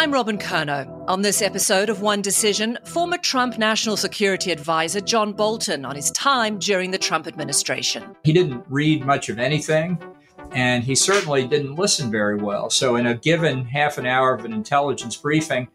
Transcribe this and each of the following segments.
I'm Robyn Curnow. On this episode of One Decision, former Trump National Security Advisor John Bolton on his time during the Trump administration. He didn't read much of anything, and he certainly didn't listen very well. So, in a given half an hour of an intelligence briefing,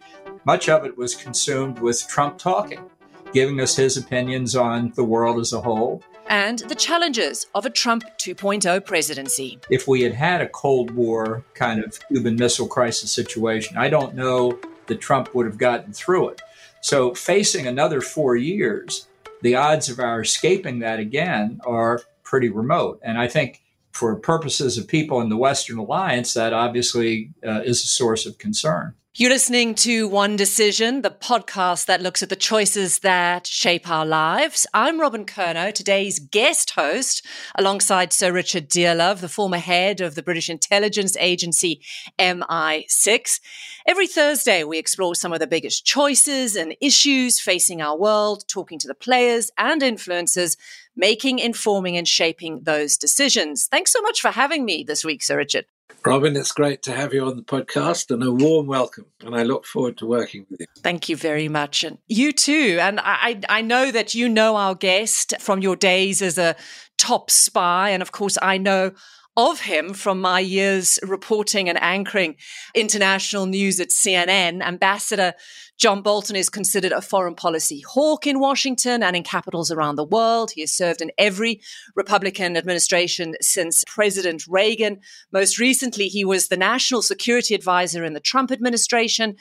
much of it was consumed with Trump talking, giving us his opinions on the world as a whole and the challenges of a Trump 2.0 presidency. If we had had a Cold War kind of Cuban Missile Crisis situation, I don't know that Trump would have gotten through it. So, facing another four years, the odds of our escaping that again are pretty remote. And I think for purposes of people in the Western Alliance, that obviously uh, is a source of concern. You're listening to One Decision, the podcast that looks at the choices that shape our lives. I'm Robyn Curnow, today's guest host, alongside Sir Richard Dearlove, the former head of the British intelligence agency MI6. Every Thursday, we explore some of the biggest choices and issues facing our world, talking to the players and influencers making, informing, and shaping those decisions. Thanks so much for having me this week, Sir Richard. Robyn, it's great to have you on the podcast and a warm welcome. And I look forward to working with you. Thank you very much. And you too. And I, I know that you know our guest from your days as a top spy. And of course, I know of him from my years reporting and anchoring international news at CNN. Ambassador John Bolton is considered a foreign policy hawk in Washington and in capitals around the world. He has served in every Republican administration since President Reagan. Most recently, he was the national security advisor in the Trump administration.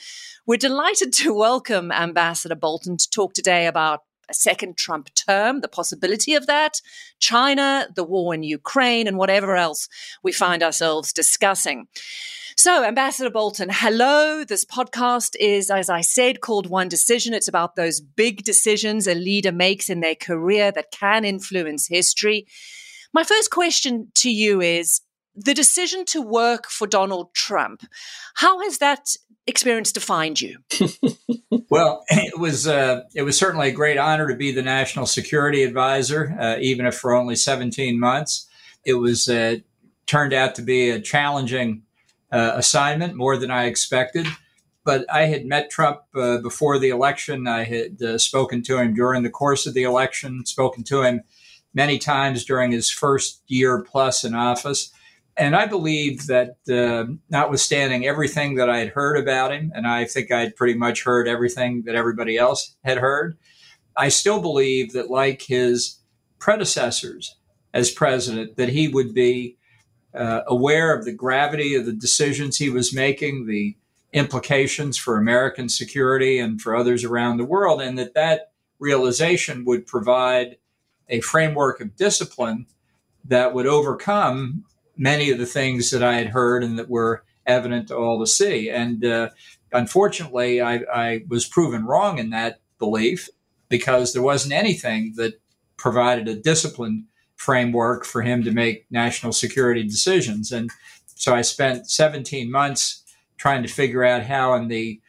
We're delighted to welcome Ambassador Bolton to talk today about a second Trump term, the possibility of that, China, the war in Ukraine, and whatever else we find ourselves discussing. So, Ambassador Bolton, hello. This podcast is, as I said, called One Decision. It's about those big decisions a leader makes in their career that can influence history. My first question to you is the decision to work for Donald Trump. How has that experience defined you? well, it was uh, it was certainly a great honor to be the national security advisor, uh, even if for only 17 months. It was uh, turned out to be a challenging uh, assignment, more than I expected. But I had met Trump uh, before the election. I had uh, spoken to him during the course of the election, spoken to him many times during his first year plus in office. And I believe that, uh, notwithstanding everything that I had heard about him, and I think I'd pretty much heard everything that everybody else had heard, I still believe that, like his predecessors as president, that he would be uh, aware of the gravity of the decisions he was making, the implications for American security and for others around the world, and that that realization would provide a framework of discipline that would overcome many of the things that I had heard and that were evident to all to see. And uh, unfortunately, I, I was proven wrong in that belief because there wasn't anything that provided a disciplined framework for him to make national security decisions. And so I spent 17 months trying to figure out how, in the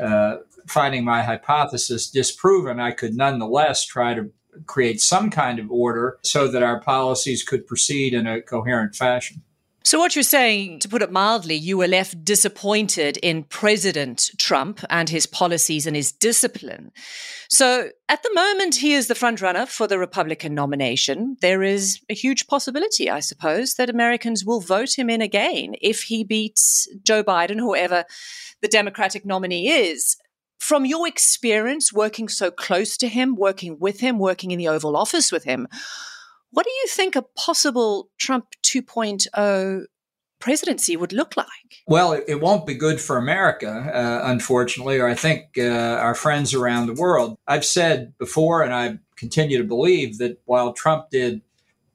uh, finding my hypothesis disproven, I could nonetheless try to create some kind of order so that our policies could proceed in a coherent fashion. So, what you're saying, to put it mildly, you were left disappointed in President Trump and his policies and his discipline. So, at the moment, he is the frontrunner for the Republican nomination. There is a huge possibility, I suppose, that Americans will vote him in again if he beats Joe Biden, whoever the Democratic nominee is. From your experience working so close to him, working with him, working in the Oval Office with him, what do you think a possible Trump 2.0 presidency would look like? Well, it, won't be good for America, uh, unfortunately, or I think uh, our friends around the world. I've said before, and I continue to believe that while Trump did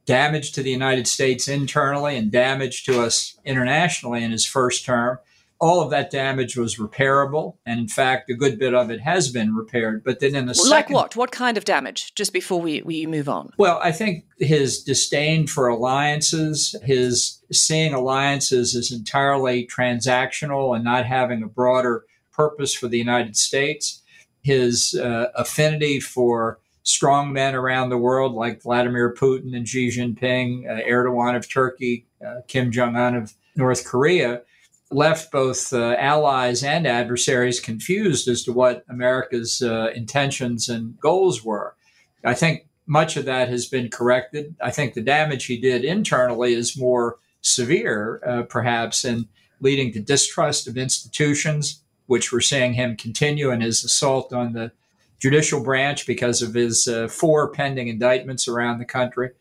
damage to the United States internally and damage to us internationally in his first term, all of that damage was repairable, and in fact, a good bit of it has been repaired. But then in the well, second, like what? What kind of damage? Just before we we move on. Well, I think his disdain for alliances, his seeing alliances as entirely transactional and not having a broader purpose for the United States, his uh, affinity for strong men around the world like Vladimir Putin and Xi Jinping, uh, Erdogan of Turkey, uh, Kim Jong Un of North Korea left both uh, allies and adversaries confused as to what America's uh, intentions and goals were. I think much of that has been corrected. I think the damage he did internally is more severe, uh, perhaps, in leading to distrust of institutions, which we're seeing him continue in his assault on the judicial branch because of his uh, four pending indictments around the country.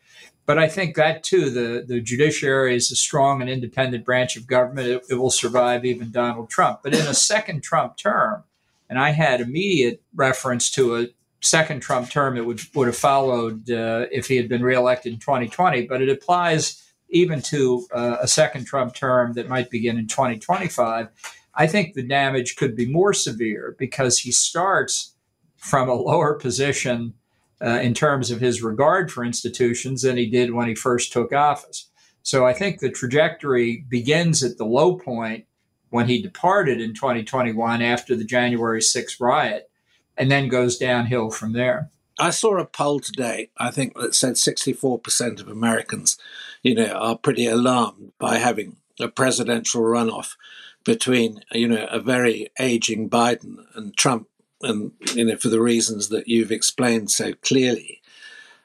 But I think that too, the, the judiciary is a strong and independent branch of government. It, it will survive even Donald Trump. But in a second Trump term, and I had immediate reference to a second Trump term that would, would have followed uh, if he had been reelected in 2020, but it applies even to uh, a second Trump term that might begin in 2025. I think the damage could be more severe because he starts from a lower position uh, in terms of his regard for institutions than he did when he first took office. So I think the trajectory begins at the low point when he departed in 2021 after the January 6th riot and then goes downhill from there. I saw a poll today, I think that said 64% of Americans, you know, are pretty alarmed by having a presidential runoff between, you know, a very aging Biden and Trump and you know for the reasons that you've explained so clearly.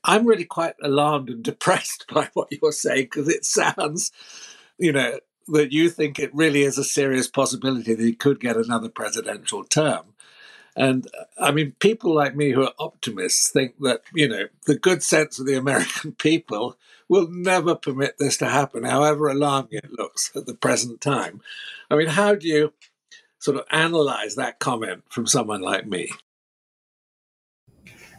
I'm really quite alarmed and depressed by what you're saying because it sounds, you know, that you think it really is a serious possibility that he could get another presidential term. And uh, I mean, people like me who are optimists think that, you know, the good sense of the American people will never permit this to happen, however alarming it looks at the present time. I mean, how do you sort of analyze that comment from someone like me?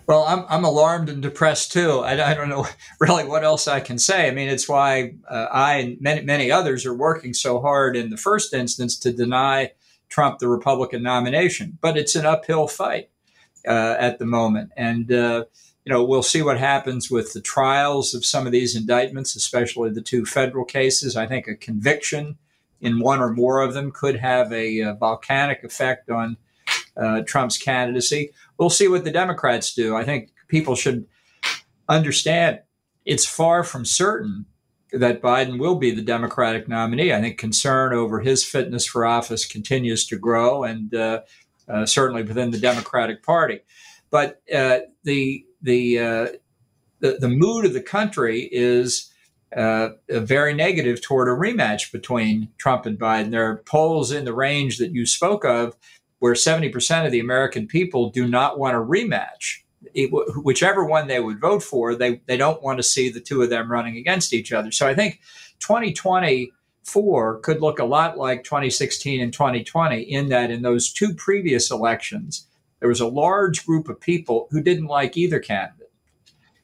Well, I'm, I'm alarmed and depressed too. I, I don't know really what else I can say. I mean, it's why uh, I and many, many others are working so hard in the first instance to deny Trump the Republican nomination. But it's an uphill fight uh, at the moment. And, uh, you know, we'll see what happens with the trials of some of these indictments, especially the two federal cases. I think a conviction in one or more of them could have a, a volcanic effect on uh, Trump's candidacy. We'll see what the Democrats do. I think people should understand it's far from certain that Biden will be the Democratic nominee. I think concern over his fitness for office continues to grow, and uh, uh, certainly within the Democratic Party. But uh, the the, uh, the the mood of the country is uh, very negative toward a rematch between Trump and Biden. There are polls in the range that you spoke of where 70% of the American people do not want a rematch. It, whichever one they would vote for, they, they don't want to see the two of them running against each other. So I think 2024 could look a lot like 2016 and 2020 in that in those two previous elections, there was a large group of people who didn't like either candidate.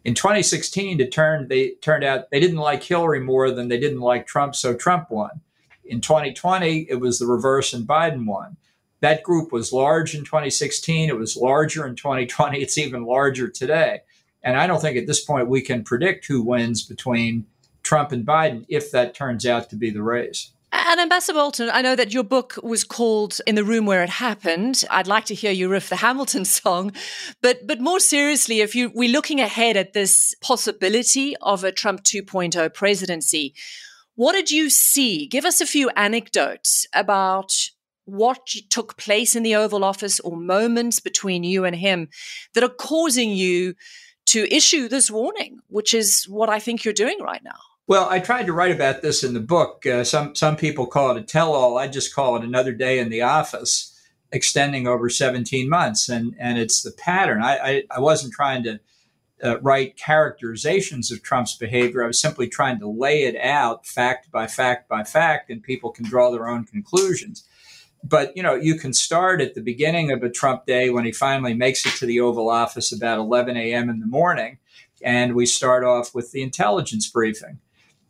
In 2016, it turned they turned out they didn't like Hillary more than they didn't like Trump, so Trump won. In 2020, it was the reverse, and Biden won. That group was large in 2016. It was larger in 2020. It's even larger today. And I don't think at this point we can predict who wins between Trump and Biden if that turns out to be the race. And Ambassador Bolton, I know that your book was called In the Room Where It Happened. I'd like to hear you riff the Hamilton song. But but more seriously, if you we're looking ahead at this possibility of a Trump 2.0 presidency, what did you see? Give us a few anecdotes about what took place in the Oval Office or moments between you and him that are causing you to issue this warning, which is what I think you're doing right now. Well, I tried to write about this in the book. Uh, some some people call it a tell-all. I just call it another day in the office, extending over 17 months, and and it's the pattern. I I, I wasn't trying to uh, write characterizations of Trump's behavior. I was simply trying to lay it out, fact by fact by fact, and people can draw their own conclusions. But you know, you can start at the beginning of a Trump day when he finally makes it to the Oval Office about 11 a.m. in the morning, and we start off with the intelligence briefing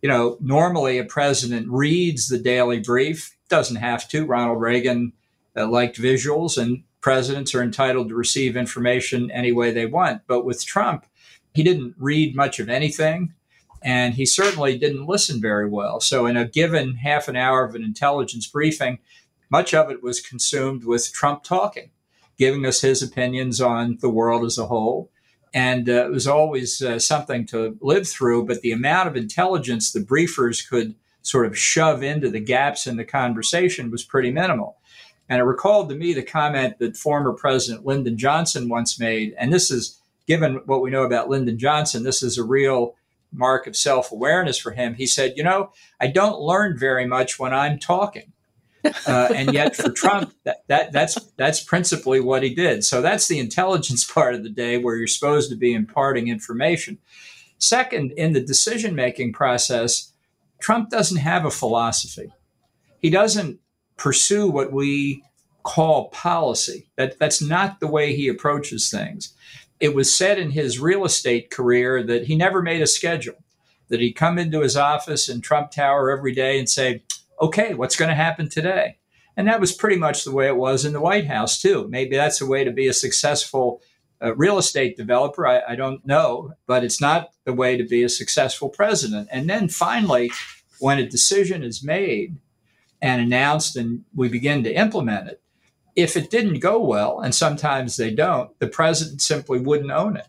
you know, normally a president reads the daily brief, doesn't have to. Ronald Reagan uh, liked visuals, and presidents are entitled to receive information any way they want. But with Trump, he didn't read much of anything, and he certainly didn't listen very well. So, in a given half an hour of an intelligence briefing, much of it was consumed with Trump talking, giving us his opinions on the world as a whole and uh, it was always uh, something to live through. But the amount of intelligence the briefers could sort of shove into the gaps in the conversation was pretty minimal. And it recalled to me the comment that former President Lyndon Johnson once made. And this is, given what we know about Lyndon Johnson, this is a real mark of self awareness for him. He said, You know, I don't learn very much when I'm talking. Uh, and yet for Trump, that, that that's that's principally what he did. So that's the intelligence part of the day where you're supposed to be imparting information. Second, in the decision making process, Trump doesn't have a philosophy. He doesn't pursue what we call policy. That that's not the way he approaches things. It was said in his real estate career that he never made a schedule. That he'd come into his office in Trump Tower every day and say, okay, what's going to happen today? And that was pretty much the way it was in the White House, too. Maybe that's a way to be a successful uh, real estate developer. I, I don't know, but it's not the way to be a successful president. And then finally, when a decision is made and announced and we begin to implement it, if it didn't go well, and sometimes they don't, the president simply wouldn't own it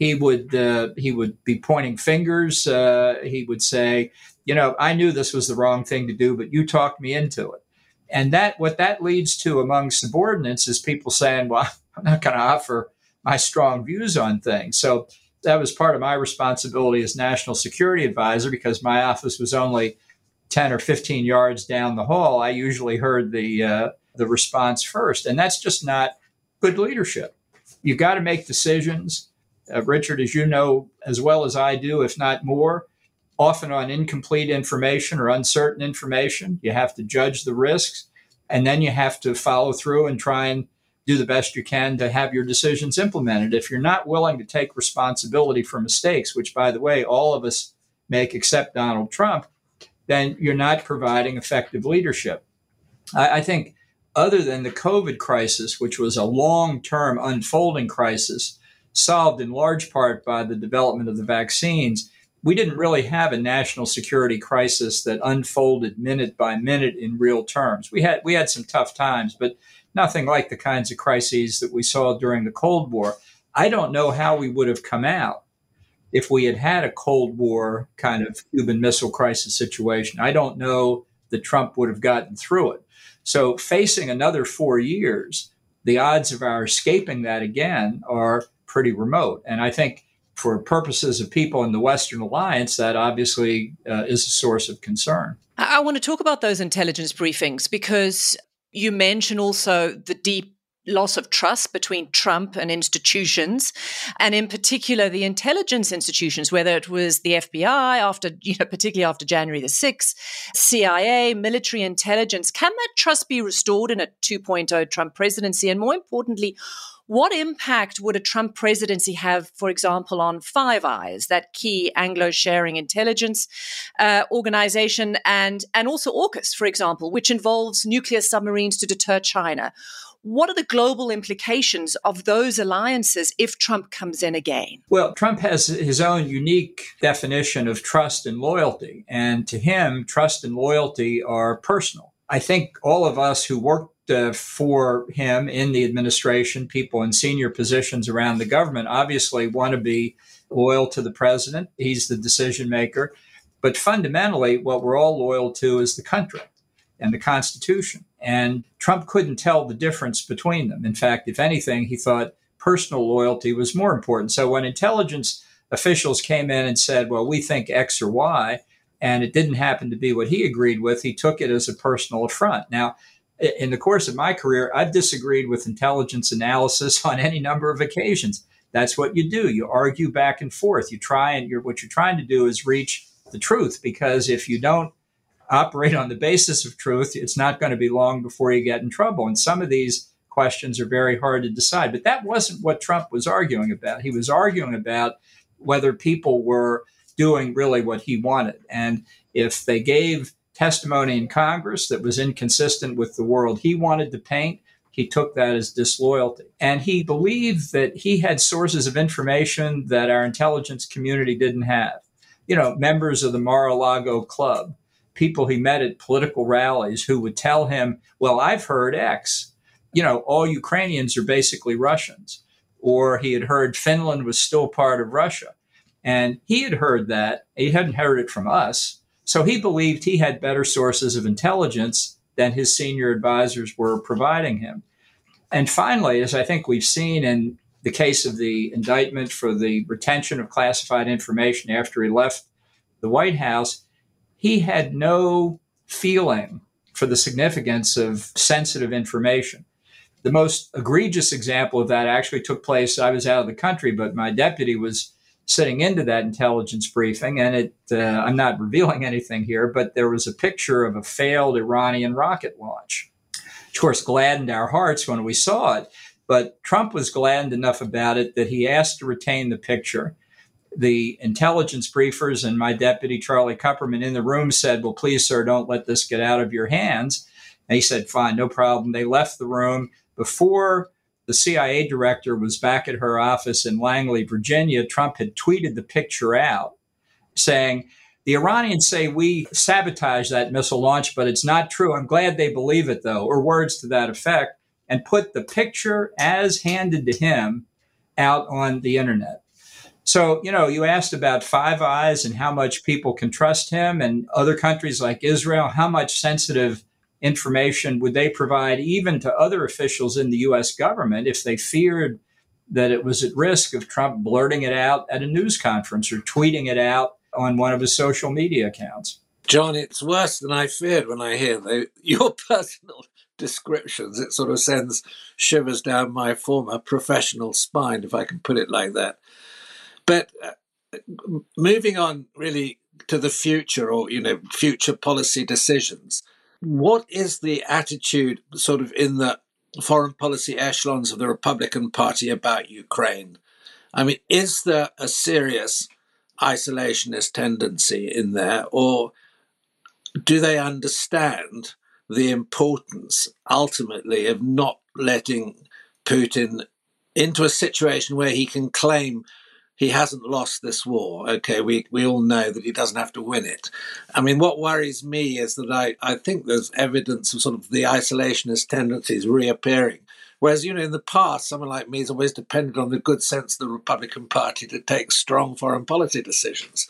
he would uh, he would be pointing fingers. Uh, he would say, you know, I knew this was the wrong thing to do, but you talked me into it. And that what that leads to among subordinates is people saying, well, I'm not going to offer my strong views on things. So that was part of my responsibility as national security advisor because my office was only 10 or 15 yards down the hall. I usually heard the uh, the response first, and that's just not good leadership. You've got to make decisions uh, Richard, as you know as well as I do, if not more, often on incomplete information or uncertain information. You have to judge the risks, and then you have to follow through and try and do the best you can to have your decisions implemented. If you're not willing to take responsibility for mistakes, which, by the way, all of us make except Donald Trump, then you're not providing effective leadership. I, I think, other than the COVID crisis, which was a long term unfolding crisis, solved in large part by the development of the vaccines, we didn't really have a national security crisis that unfolded minute by minute in real terms. We had we had some tough times, but nothing like the kinds of crises that we saw during the Cold War. I don't know how we would have come out if we had had a Cold War kind of Cuban Missile Crisis situation. I don't know that Trump would have gotten through it. So, facing another four years, the odds of our escaping that again are pretty remote. And I think for purposes of people in the Western alliance, that obviously uh, is a source of concern. I want to talk about those intelligence briefings because you mention also the deep loss of trust between Trump and institutions, and in particular the intelligence institutions, whether it was the FBI after, you know, particularly after January the 6th, CIA, military intelligence. Can that trust be restored in a 2.0 Trump presidency? And more importantly, what impact would a Trump presidency have, for example, on Five Eyes, that key Anglo sharing intelligence uh, organization, and, and also AUKUS, for example, which involves nuclear submarines to deter China? What are the global implications of those alliances if Trump comes in again? Well, Trump has his own unique definition of trust and loyalty. And to him, trust and loyalty are personal. I think all of us who work uh, for him in the administration, people in senior positions around the government obviously want to be loyal to the president. He's the decision maker. But fundamentally, what we're all loyal to is the country and the Constitution. And Trump couldn't tell the difference between them. In fact, if anything, he thought personal loyalty was more important. So when intelligence officials came in and said, well, we think X or Y, and it didn't happen to be what he agreed with, he took it as a personal affront. Now, in the course of my career, I've disagreed with intelligence analysis on any number of occasions. That's what you do. You argue back and forth. You try and you're, what you're trying to do is reach the truth because if you don't operate on the basis of truth, it's not going to be long before you get in trouble. And some of these questions are very hard to decide. But that wasn't what Trump was arguing about. He was arguing about whether people were doing really what he wanted. And if they gave testimony in Congress that was inconsistent with the world he wanted to paint. He took that as disloyalty. And he believed that he had sources of information that our intelligence community didn't have. You know, members of the Mar a Lago Club, people he met at political rallies who would tell him, Well, I've heard X. You know, all Ukrainians are basically Russians. Or he had heard Finland was still part of Russia. And he had heard that. He hadn't heard it from us So he believed he had better sources of intelligence than his senior advisors were providing him. And finally, as I think we've seen in the case of the indictment for the retention of classified information after he left the White House, he had no feeling for the significance of sensitive information. The most egregious example of that actually took place. I was out of the country, but my deputy was sitting into that intelligence briefing, and it. Uh, I'm not revealing anything here, but there was a picture of a failed Iranian rocket launch. Of course, gladdened our hearts when we saw it. But Trump was gladdened enough about it that he asked to retain the picture. The intelligence briefers and my deputy, Charlie Kupperman, in the room said, Well, please, sir, don't let this get out of your hands. And he said, Fine, no problem. They left the room before the CIA director was back at her office in Langley, Virginia, Trump had tweeted the picture out saying, The Iranians say we sabotaged that missile launch, but it's not true. I'm glad they believe it, though, or words to that effect, and put the picture as handed to him out on the internet. So, you know, you asked about Five Eyes and how much people can trust him, and other countries like Israel, how much sensitive information would they provide even to other officials in the US government if they feared that it was at risk of Trump blurting it out at a news conference or tweeting it out on one of his social media accounts? John, it's worse than I feared when I hear your personal descriptions. It sort of sends shivers down my former professional spine, if I can put it like that. But uh, moving on really to the future or, you know, future policy decisions, what is the attitude, sort of, in the foreign policy echelons of the Republican Party about Ukraine? I mean, is there a serious isolationist tendency in there, or do they understand the importance ultimately of not letting Putin into a situation where he can claim he hasn't lost this war. Okay, we, we all know that he doesn't have to win it. I mean, what worries me is that I, I think there's evidence of sort of the isolationist tendencies reappearing. Whereas, you know, in the past, someone like me has always depended on the good sense of the Republican Party to take strong foreign policy decisions.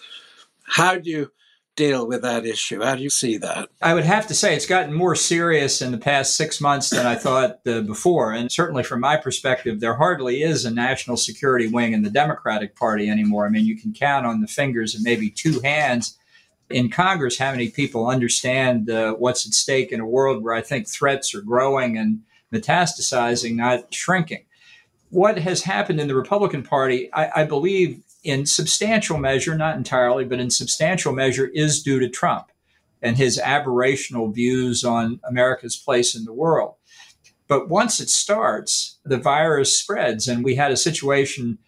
How do you deal with that issue? How do you see that? I would have to say it's gotten more serious in the past six months than I thought uh, before. And certainly from my perspective, there hardly is a national security wing in the Democratic Party anymore. I mean, you can count on the fingers of maybe two hands in Congress how many people understand uh, what's at stake in a world where I think threats are growing and metastasizing, not shrinking. What has happened in the Republican Party, I, I believe, in substantial measure, not entirely, but in substantial measure, is due to Trump and his aberrational views on America's place in the world. But once it starts, the virus spreads. And we had a situation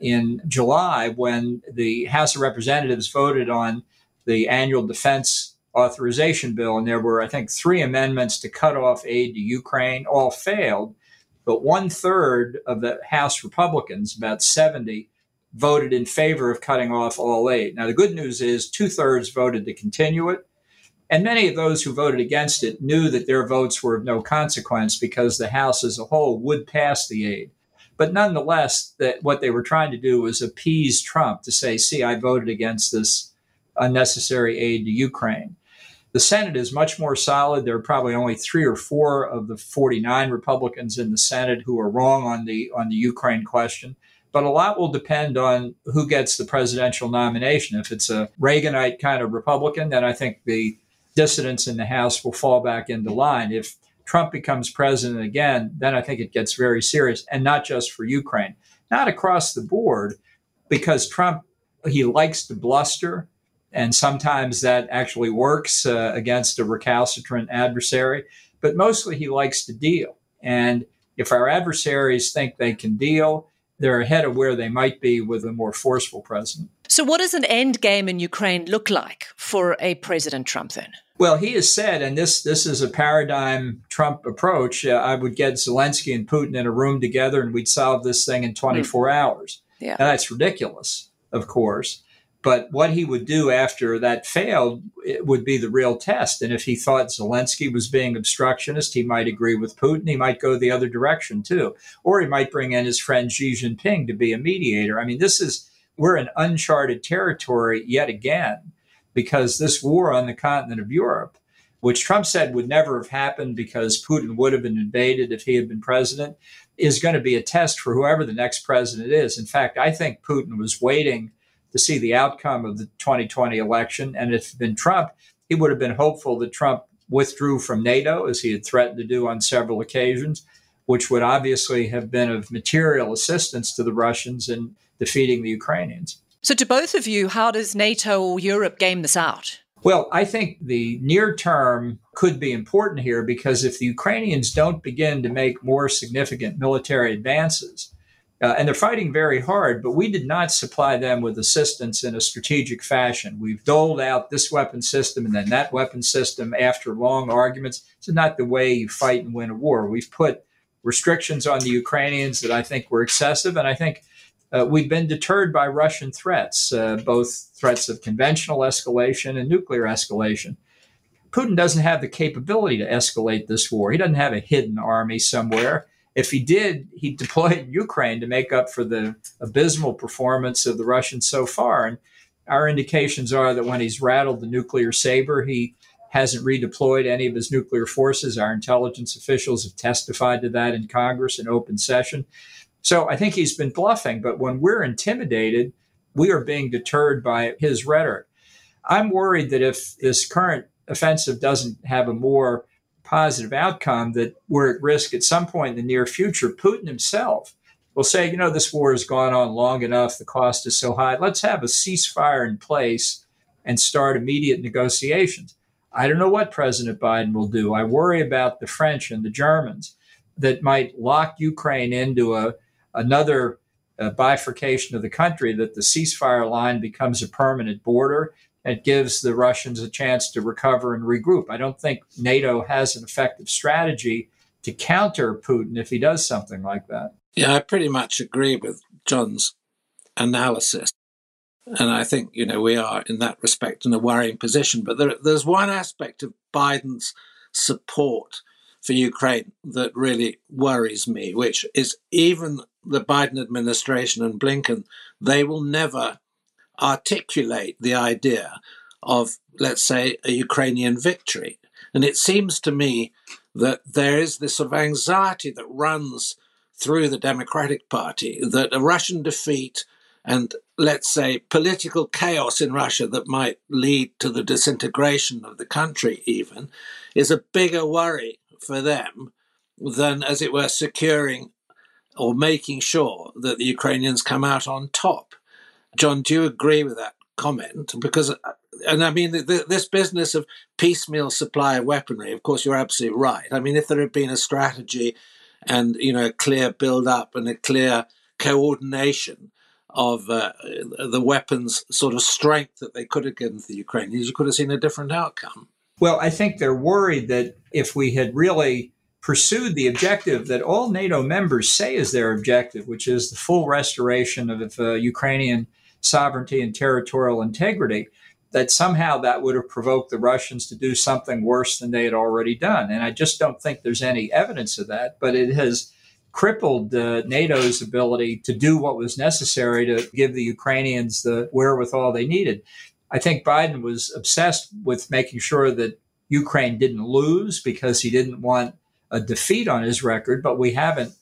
in July when the House of Representatives voted on the annual defense authorization bill. And there were, I think, three amendments to cut off aid to Ukraine, all failed. But one third of the House Republicans, about 70, voted in favor of cutting off all aid. Now, the good news is two thirds voted to continue it. And many of those who voted against it knew that their votes were of no consequence because the House as a whole would pass the aid. But nonetheless, that what they were trying to do was appease Trump to say, see, I voted against this unnecessary aid to Ukraine. The Senate is much more solid. There are probably only three or four of the 49 Republicans in the Senate who are wrong on the on the Ukraine question but a lot will depend on who gets the presidential nomination. If it's a Reaganite kind of Republican, then I think the dissidents in the House will fall back into line. If Trump becomes president again, then I think it gets very serious, and not just for Ukraine, not across the board, because Trump he likes to bluster, and sometimes that actually works uh, against a recalcitrant adversary. But mostly he likes to deal, and if our adversaries think they can deal, they're ahead of where they might be with a more forceful president. So, what does an end game in Ukraine look like for a President Trump then? Well, he has said, and this this is a paradigm Trump approach. Uh, I would get Zelensky and Putin in a room together, and we'd solve this thing in 24 mm. hours. Yeah, and that's ridiculous, of course. But what he would do after that failed would be the real test. And if he thought Zelensky was being obstructionist, he might agree with Putin. He might go the other direction too. Or he might bring in his friend Xi Jinping to be a mediator. I mean, this is, we're in uncharted territory yet again. because this war on the continent of Europe, which Trump said would never have happened because Putin would have been invaded if he had been president, is going to be a test for whoever the next president is. In fact, I think Putin was waiting to see the outcome of the 2020 election. And if it had been Trump, he would have been hopeful that Trump withdrew from NATO, as he had threatened to do on several occasions, which would obviously have been of material assistance to the Russians in defeating the Ukrainians. So, to both of you, how does NATO or Europe game this out? Well, I think the near term could be important here because if the Ukrainians don't begin to make more significant military advances, uh, and they're fighting very hard, but we did not supply them with assistance in a strategic fashion. We've doled out this weapon system and then that weapon system after long arguments. It's not the way you fight and win a war. We've put restrictions on the Ukrainians that I think were excessive, and I think uh, we've been deterred by Russian threats, uh, both threats of conventional escalation and nuclear escalation. Putin doesn't have the capability to escalate this war. He doesn't have a hidden army somewhere. If he did, he'd deploy in Ukraine to make up for the abysmal performance of the Russians so far. And our indications are that when he's rattled the nuclear saber, he hasn't redeployed any of his nuclear forces. Our intelligence officials have testified to that in Congress in open session. So I think he's been bluffing, but when we're intimidated, we are being deterred by his rhetoric. I'm worried that if this current offensive doesn't have a more positive outcome, that we're at risk at some point in the near future. Putin himself will say, you know, this war has gone on long enough, the cost is so high, let's have a ceasefire in place and start immediate negotiations. I don't know what President Biden will do. I worry about the French and the Germans that might lock Ukraine into a another uh, bifurcation of the country, that the ceasefire line becomes a permanent border. It gives the Russians a chance to recover and regroup. I don't think NATO has an effective strategy to counter Putin if he does something like that. Yeah, I pretty much agree with John's analysis. And I think, you know, we are in that respect in a worrying position. But there, there's one aspect of Biden's support for Ukraine that really worries me, which is even the Biden administration and Blinken, they will never articulate the idea of, let's say, a Ukrainian victory. And it seems to me that there is this sort of anxiety that runs through the Democratic Party that a Russian defeat and, let's say, political chaos in Russia that might lead to the disintegration of the country, even, is a bigger worry for them than, as it were, securing or making sure that the Ukrainians come out on top. John, do you agree with that comment? Because, and I mean, the, this business of piecemeal supply of weaponry, of course, you're absolutely right. I mean, if there had been a strategy and, you know, a clear build up and a clear coordination of uh, the weapons sort of strength that they could have given to the Ukrainians, you could have seen a different outcome. Well, I think they're worried that if we had really pursued the objective that all NATO members say is their objective, which is the full restoration of uh, Ukrainian sovereignty and territorial integrity, that somehow that would have provoked the Russians to do something worse than they had already done. And I just don't think there's any evidence of that, but it has crippled uh, NATO's ability to do what was necessary to give the Ukrainians the wherewithal they needed. I think Biden was obsessed with making sure that Ukraine didn't lose because he didn't want a defeat on his record, but we haven't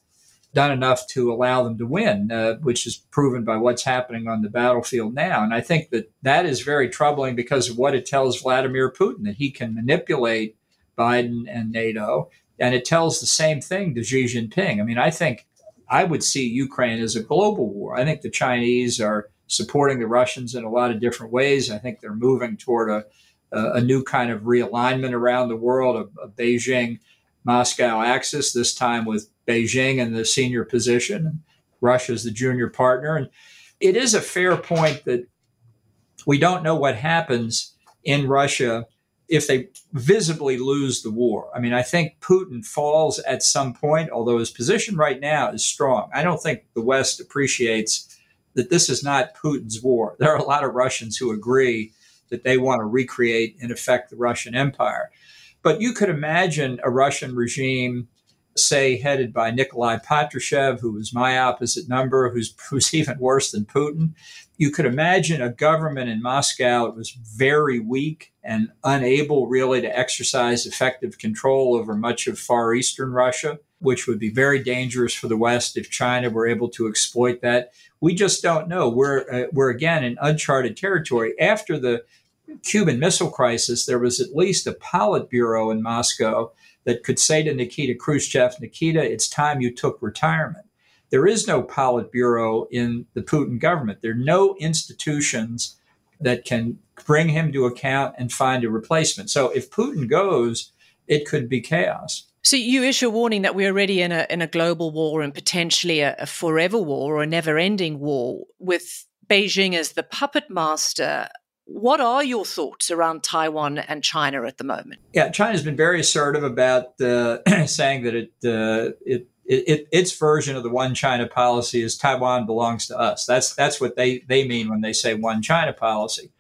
done enough to allow them to win, uh, which is proven by what's happening on the battlefield now. And I think that that is very troubling because of what it tells Vladimir Putin that he can manipulate Biden and NATO. And it tells the same thing to Xi Jinping. I mean, I think I would see Ukraine as a global war. I think the Chinese are supporting the Russians in a lot of different ways. I think they're moving toward a, a new kind of realignment around the world, of, Beijing Moscow axis, this time with Beijing in the senior position, Russia is the junior partner. And it is a fair point that we don't know what happens in Russia if they visibly lose the war. I mean, I think Putin falls at some point, although his position right now is strong. I don't think the West appreciates that this is not Putin's war. There are a lot of Russians who agree that they want to recreate, in effect, the Russian Empire. But you could imagine a Russian regime, say, headed by Nikolai Patrushev, who was my opposite number, who's, who's even worse than Putin. you could imagine a government in Moscow that was very weak and unable really to exercise effective control over much of far eastern Russia, which would be very dangerous for the West if China were able to exploit that. We just don't know. We're, uh, we're again in uncharted territory. After the Cuban Missile Crisis, there was at least a Politburo in Moscow that could say to Nikita Khrushchev, Nikita, it's time you took retirement. There is no Politburo in the Putin government. There are no institutions that can bring him to account and find a replacement. So if Putin goes, it could be chaos. So you issue a warning that we're already in a in a global war and potentially a, a forever war or a never-ending war with Beijing as the puppet master. What are your thoughts around Taiwan and China at the moment? Yeah, China's been very assertive about uh, saying that it uh, it it, it, its version of the one China policy is Taiwan belongs to us. That's that's what they they mean when they say one China policy.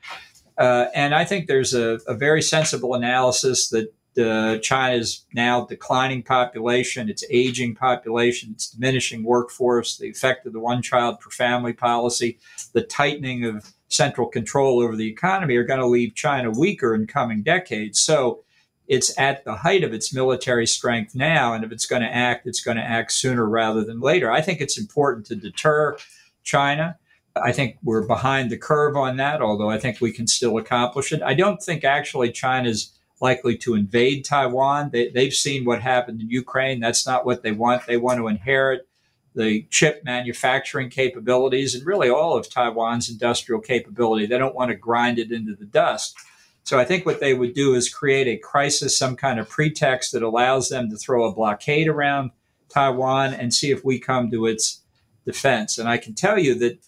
Uh, and I think there's a, a very sensible analysis that uh, China's now declining population, its aging population, its diminishing workforce, the effect of the one child per family policy, the tightening of central control over the economy are going to leave China weaker in coming decades. So it's at the height of its military strength now. And if it's going to act, it's going to act sooner rather than later. I think it's important to deter China. I think we're behind the curve on that, although I think we can still accomplish it. I don't think actually China's likely to invade Taiwan. They, they've seen what happened in Ukraine. That's not what they want. They want to inherit the chip manufacturing capabilities and really all of Taiwan's industrial capability. They don't want to grind it into the dust. So I think what they would do is create a crisis, some kind of pretext that allows them to throw a blockade around Taiwan and see if we come to its defense. And I can tell you that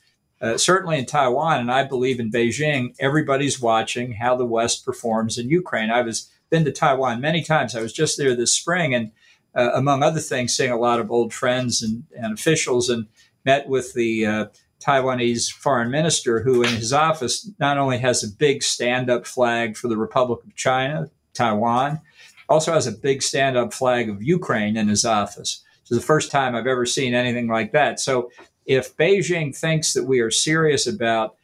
uh, certainly in Taiwan, and I believe in Beijing, everybody's watching how the West performs in Ukraine. I was been to Taiwan many times. I was just there this spring, and uh, among other things, seeing a lot of old friends and, and officials, and met with the uh, Taiwanese foreign minister who, in his office, not only has a big stand up flag for the Republic of China, Taiwan, also has a big stand up flag of Ukraine in his office. It's the first time I've ever seen anything like that. So, if Beijing thinks that we are serious about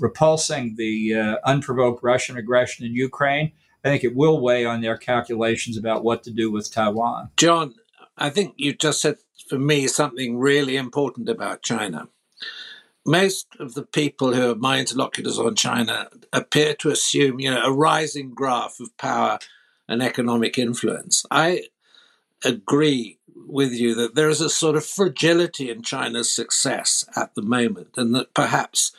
repulsing the uh, unprovoked Russian aggression in Ukraine, I think it will weigh on their calculations about what to do with Taiwan. John, I think you just said for me something really important about China most of the people who are my interlocutors on China appear to assume, you know, a rising graph of power and economic influence. I agree with you that there is a sort of fragility in China's success at the moment, and that perhaps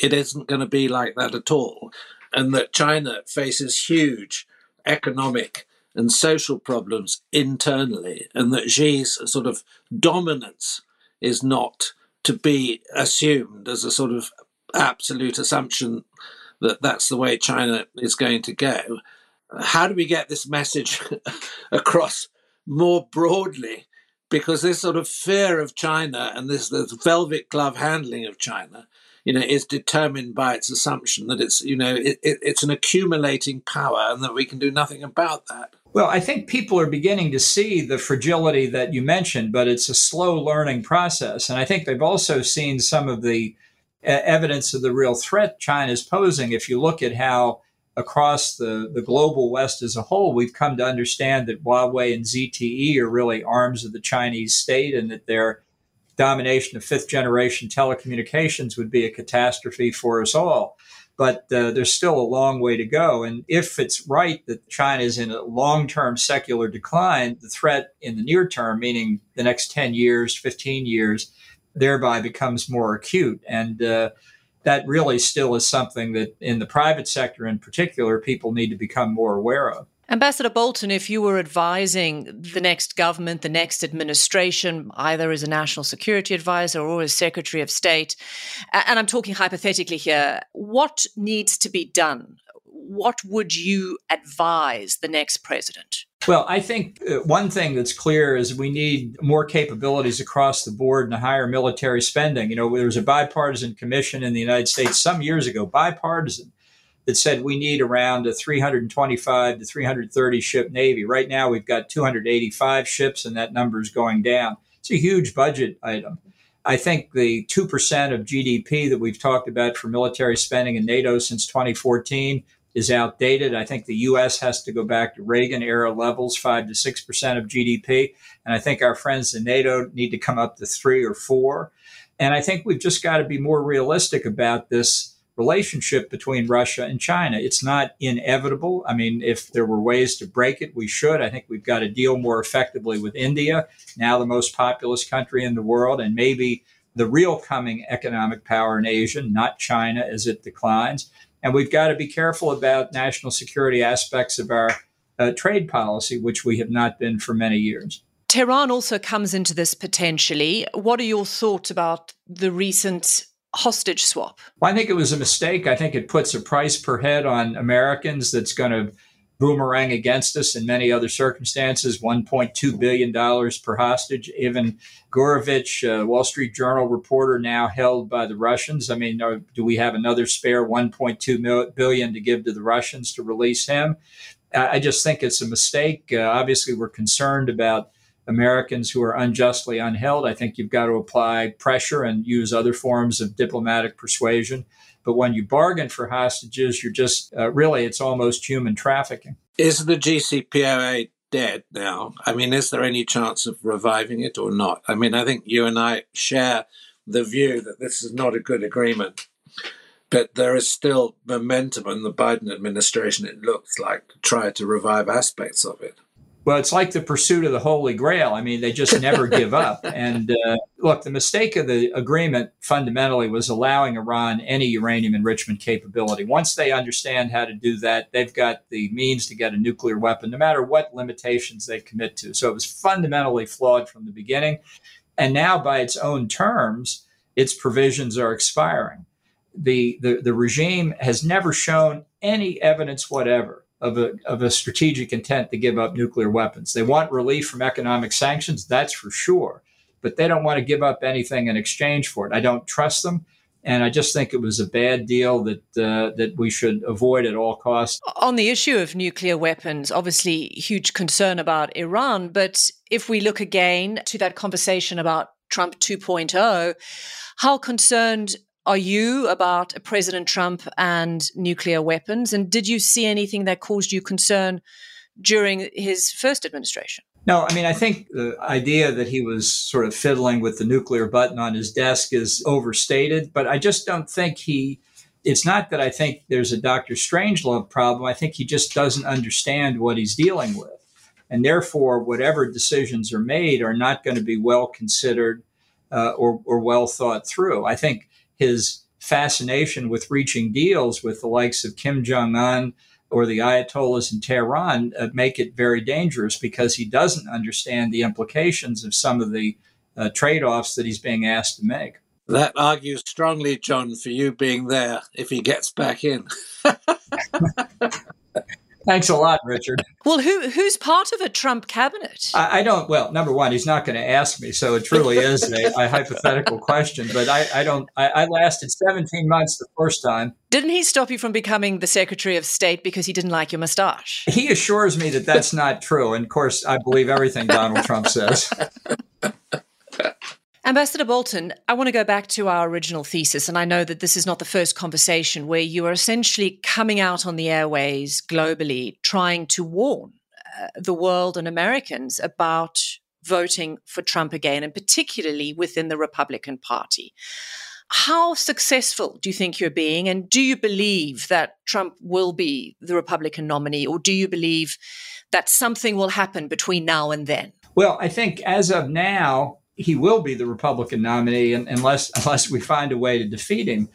it isn't going to be like that at all, and that China faces huge economic and social problems internally, and that Xi's sort of dominance is not to be assumed as a sort of absolute assumption that that's the way China is going to go. How do we get this message across more broadly? Because this sort of fear of China and this, this velvet glove handling of China, you know, is determined by its assumption that it's, you know, it, it, it's an accumulating power and that we can do nothing about that. Well, I think people are beginning to see the fragility that you mentioned, but it's a slow learning process. And I think they've also seen some of the uh, evidence of the real threat China is posing. If you look at how across the, the global West as a whole, we've come to understand that Huawei and ZTE are really arms of the Chinese state and that their domination of fifth generation telecommunications would be a catastrophe for us all but uh, there's still a long way to go. And if it's right that China is in a long term secular decline, the threat in the near term, meaning the next 10 years, 15 years, thereby becomes more acute. And uh, that really still is something that in the private sector in particular, people need to become more aware of. Ambassador Bolton, if you were advising the next government, the next administration, either as a national security advisor or as Secretary of State, and I'm talking hypothetically here, what needs to be done? What would you advise the next president? Well, I think uh, one thing that's clear is we need more capabilities across the board and higher military spending. You know, there was a bipartisan commission in the United States some years ago, bipartisan, that said we need around a 325 to 330 ship Navy. Right now, we've got 285 ships, and that number is going down. It's a huge budget item. I think the 2% of GDP that we've talked about for military spending in NATO since 2014 is outdated. I think the U.S. has to go back to Reagan era levels, 5 to 6% of GDP. And I think our friends in NATO need to come up to 3 or 4. And I think we've just got to be more realistic about this relationship between Russia and China. It's not inevitable. I mean, if there were ways to break it, we should. I think we've got to deal more effectively with India, now the most populous country in the world, and maybe the real coming economic power in Asia, not China as it declines. And we've got to be careful about national security aspects of our uh, trade policy, which we have not been for many years. Tehran also comes into this potentially. What are your thoughts about the recent hostage swap? Well, I think it was a mistake. I think it puts a price per head on Americans that's going to boomerang against us in many other circumstances $1.2 billion per hostage. Evan Gershkovich, uh, Wall Street Journal reporter, now held by the Russians. I mean, are, do we have another spare 1.2 billion to give to the Russians to release him? I just think it's a mistake. Uh, obviously, we're concerned about Americans who are unjustly unheld. I think you've got to apply pressure and use other forms of diplomatic persuasion. But when you bargain for hostages, you're just uh, really, it's almost human trafficking. Is the JCPOA dead now? I mean, is there any chance of reviving it or not? I mean, I think you and I share the view that this is not a good agreement. But there is still momentum in the Biden administration, it looks like, to try to revive aspects of it. Well, it's like the pursuit of the Holy Grail. I mean, they just never give up. And uh, look, the mistake of the agreement fundamentally was allowing Iran any uranium enrichment capability. Once they understand how to do that, they've got the means to get a nuclear weapon, no matter what limitations they commit to. So it was fundamentally flawed from the beginning. And now, by its own terms, its provisions are expiring. The, the, the regime has never shown any evidence whatever of a, of a strategic intent to give up nuclear weapons. They want relief from economic sanctions, that's for sure, but they don't want to give up anything in exchange for it. I don't trust them. And I just think it was a bad deal that uh, that we should avoid at all costs. On the issue of nuclear weapons, obviously huge concern about Iran. But if we look again to that conversation about Trump 2.0, how concerned are you about President Trump and nuclear weapons? And did you see anything that caused you concern during his first administration? No, I mean, I think the idea that he was sort of fiddling with the nuclear button on his desk is overstated, but I just don't think he. It's not that I think there's a Dr. Strangelove problem. I think he just doesn't understand what he's dealing with. And therefore, whatever decisions are made are not going to be well considered uh, or, or well thought through. I think his fascination with reaching deals with the likes of Kim Jong un or the Ayatollahs in Tehran uh, make it very dangerous because he doesn't understand the implications of some of the uh, trade offs that he's being asked to make. That argues strongly, John, for you being there if he gets back in. Thanks a lot, Richard. Well, who who's part of a Trump cabinet? I, I don't. Well, number one, he's not going to ask me, so it truly is a, a hypothetical question. But I, I don't. I, I, lasted 17 months the first time. Didn't he stop you from becoming the Secretary of State because he didn't like your mustache? He assures me that that's not true, and of course, I believe everything Donald Trump says. Ambassador Bolton, I want to go back to our original thesis, and I know that this is not the first conversation where you are essentially coming out on the airways globally trying to warn uh, the world and Americans about voting for Trump again, and particularly within the Republican Party. How successful do you think you're being? And do you believe that Trump will be the Republican nominee, or do you believe that something will happen between now and then? Well, I think as of now, he will be the Republican nominee unless unless we find a way to defeat him.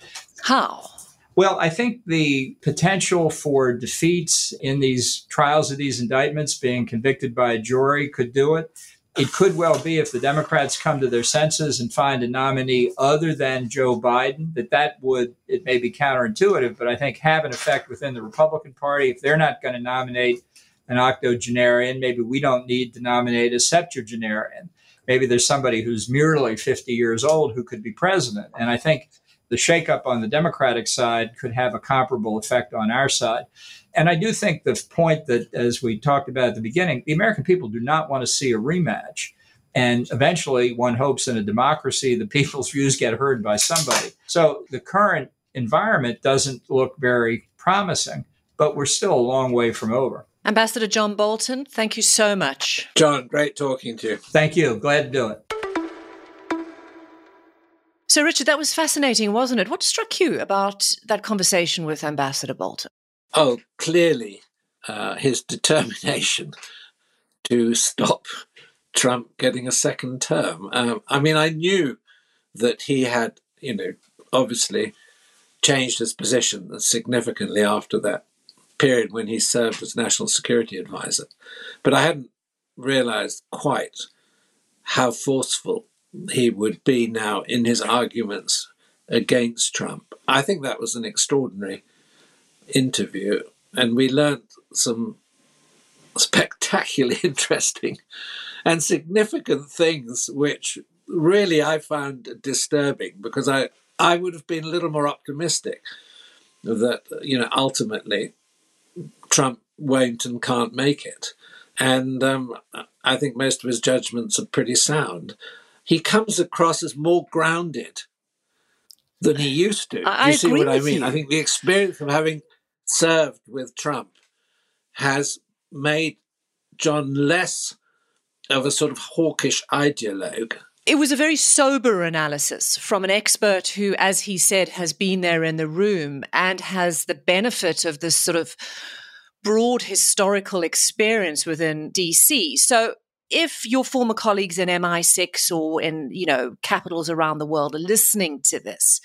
How? Well, I think the potential for defeats in these trials of these indictments, being convicted by a jury, could do it. It could well be if the Democrats come to their senses and find a nominee other than Joe Biden, that that would, it may be counterintuitive, but I think have an effect within the Republican Party. If they're not going to nominate an octogenarian, maybe we don't need to nominate a septuagenarian maybe there's somebody who's merely 50 years old who could be president. And I think the shakeup on the Democratic side could have a comparable effect on our side. And I do think the point that, as we talked about at the beginning, the American people do not want to see a rematch. And eventually, one hopes in a democracy, the people's views get heard by somebody. So the current environment doesn't look very promising, but we're still a long way from over. Ambassador John Bolton, thank you so much. John, great talking to you. Thank you. Glad to do it. So, Richard, that was fascinating, wasn't it? What struck you about that conversation with Ambassador Bolton? Oh, clearly uh, his determination to stop Trump getting a second term. Um, I mean, I knew that he had, you know, obviously changed his position significantly after that period when he served as national security advisor, but I hadn't realized quite how forceful he would be now in his arguments against Trump. I think that was an extraordinary interview, and we learned some spectacularly interesting and significant things, which really I found disturbing because I, I would have been a little more optimistic that, you know, ultimately Trump won't and can't make it. And um, I think most of his judgments are pretty sound. He comes across as more grounded than he used to. I, you see what I mean? You. I think the experience of having served with Trump has made John less of a sort of hawkish ideologue. It was a very sober analysis from an expert who, as he said, has been there in the room and has the benefit of this sort of broad historical experience within DC. So if your former colleagues in MI6 or in, you know, capitals around the world are listening to this,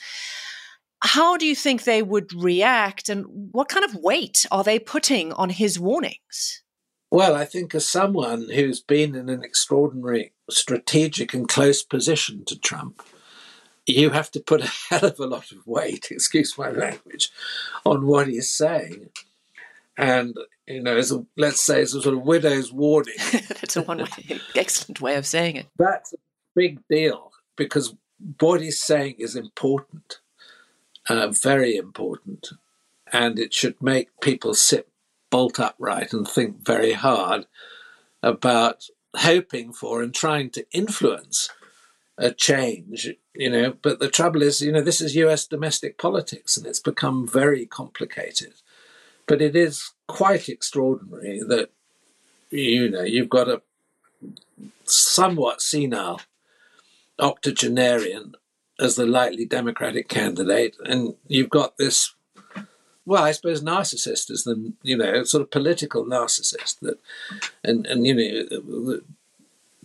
how do you think they would react and what kind of weight are they putting on his warnings? Well, I think as someone who's been in an extraordinary strategic and close position to Trump, you have to put a hell of a lot of weight, excuse my language, on what he's saying. And, you know, as a, let's say, it's a sort of widow's warning. That's a one way, excellent way of saying it. That's a big deal because what he's saying is important uh, very important, and it should make people sit bolt upright and think very hard about hoping for and trying to influence a change, you know. But the trouble is, you know, this is US domestic politics and it's become very complicated. But it is quite extraordinary that, you know, you've got a somewhat senile octogenarian as the likely Democratic candidate, and you've got this. Well, I suppose narcissist is the you know sort of political narcissist that, and and you know,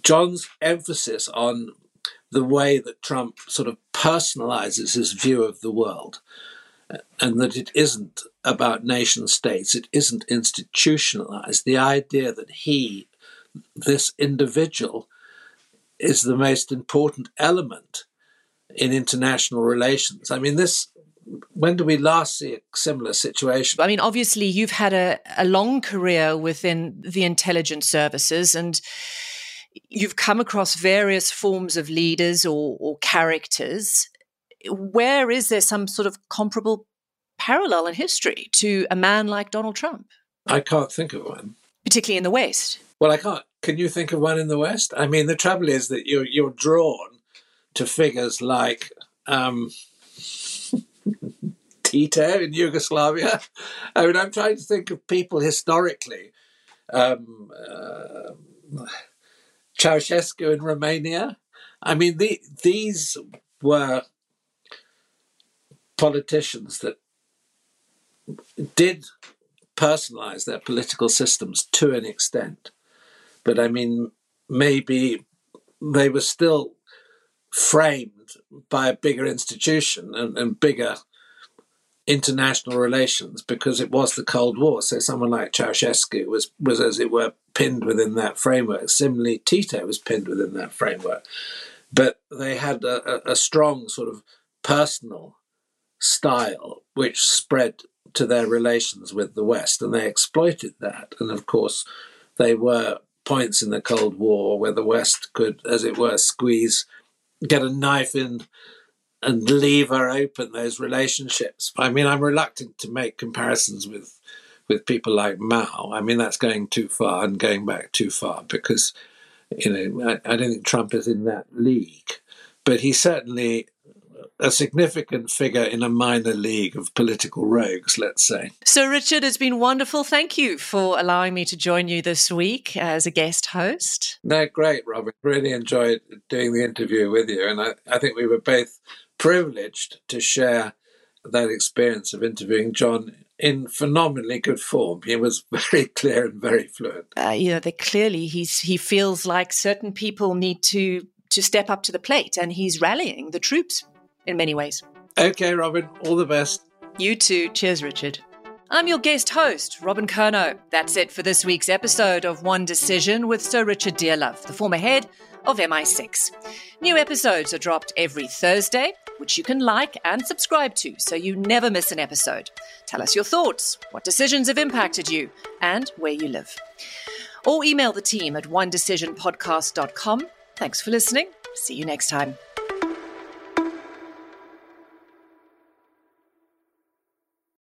John's emphasis on the way that Trump sort of personalizes his view of the world, uh, and that it isn't about nation states, it isn't institutionalized. The idea that he, this individual, is the most important element in international relations. I mean, this. When do we last see a similar situation? I mean, obviously, you've had a, a long career within the intelligence services, and you've come across various forms of leaders or, or characters. Where is there some sort of comparable parallel in history to a man like Donald Trump? I can't think of one. Particularly in the West. Well, I can't. Can you think of one in the West? I mean, the trouble is that you're you're drawn to figures like um, Tito in Yugoslavia. I mean, I'm trying to think of people historically. Um, uh, Ceausescu in Romania. I mean, the, these were politicians that did personalize their political systems to an extent. But I mean, maybe they were still framed by a bigger institution and, and bigger international relations because it was the Cold War. So someone like Ceausescu was, was, as it were, pinned within that framework. Similarly, Tito was pinned within that framework. But they had a, a strong sort of personal style which spread to their relations with the West, and they exploited that. And of course, they were points in the Cold War where the West could, as it were, squeeze get a knife in and lever open those relationships. I mean, I'm reluctant to make comparisons with with people like Mao. I mean, that's going too far and going back too far because You know, I, I don't think Trump is in that league, but he certainly a significant figure in a minor league of political rogues, let's say. So, Richard, it's been wonderful. Thank you for allowing me to join you this week as a guest host. No, great, Robyn. Really enjoyed doing the interview with you. And I, I think we were both privileged to share that experience of interviewing John in phenomenally good form. He was very clear and very fluent. Uh, you know, they clearly he's he feels like certain people need to to step up to the plate, and he's rallying the troops in many ways. Okay, Robyn, all the best. You too. Cheers, Richard. I'm your guest host, Robyn Curnow. That's it for this week's episode of One Decision with Sir Richard Dearlove, the former head of MI6. New episodes are dropped every Thursday, which you can like and subscribe to so you never miss an episode. Tell us your thoughts, what decisions have impacted you, and where you live. Or email the team at onedecisionpodcast.com. Thanks for listening. See you next time.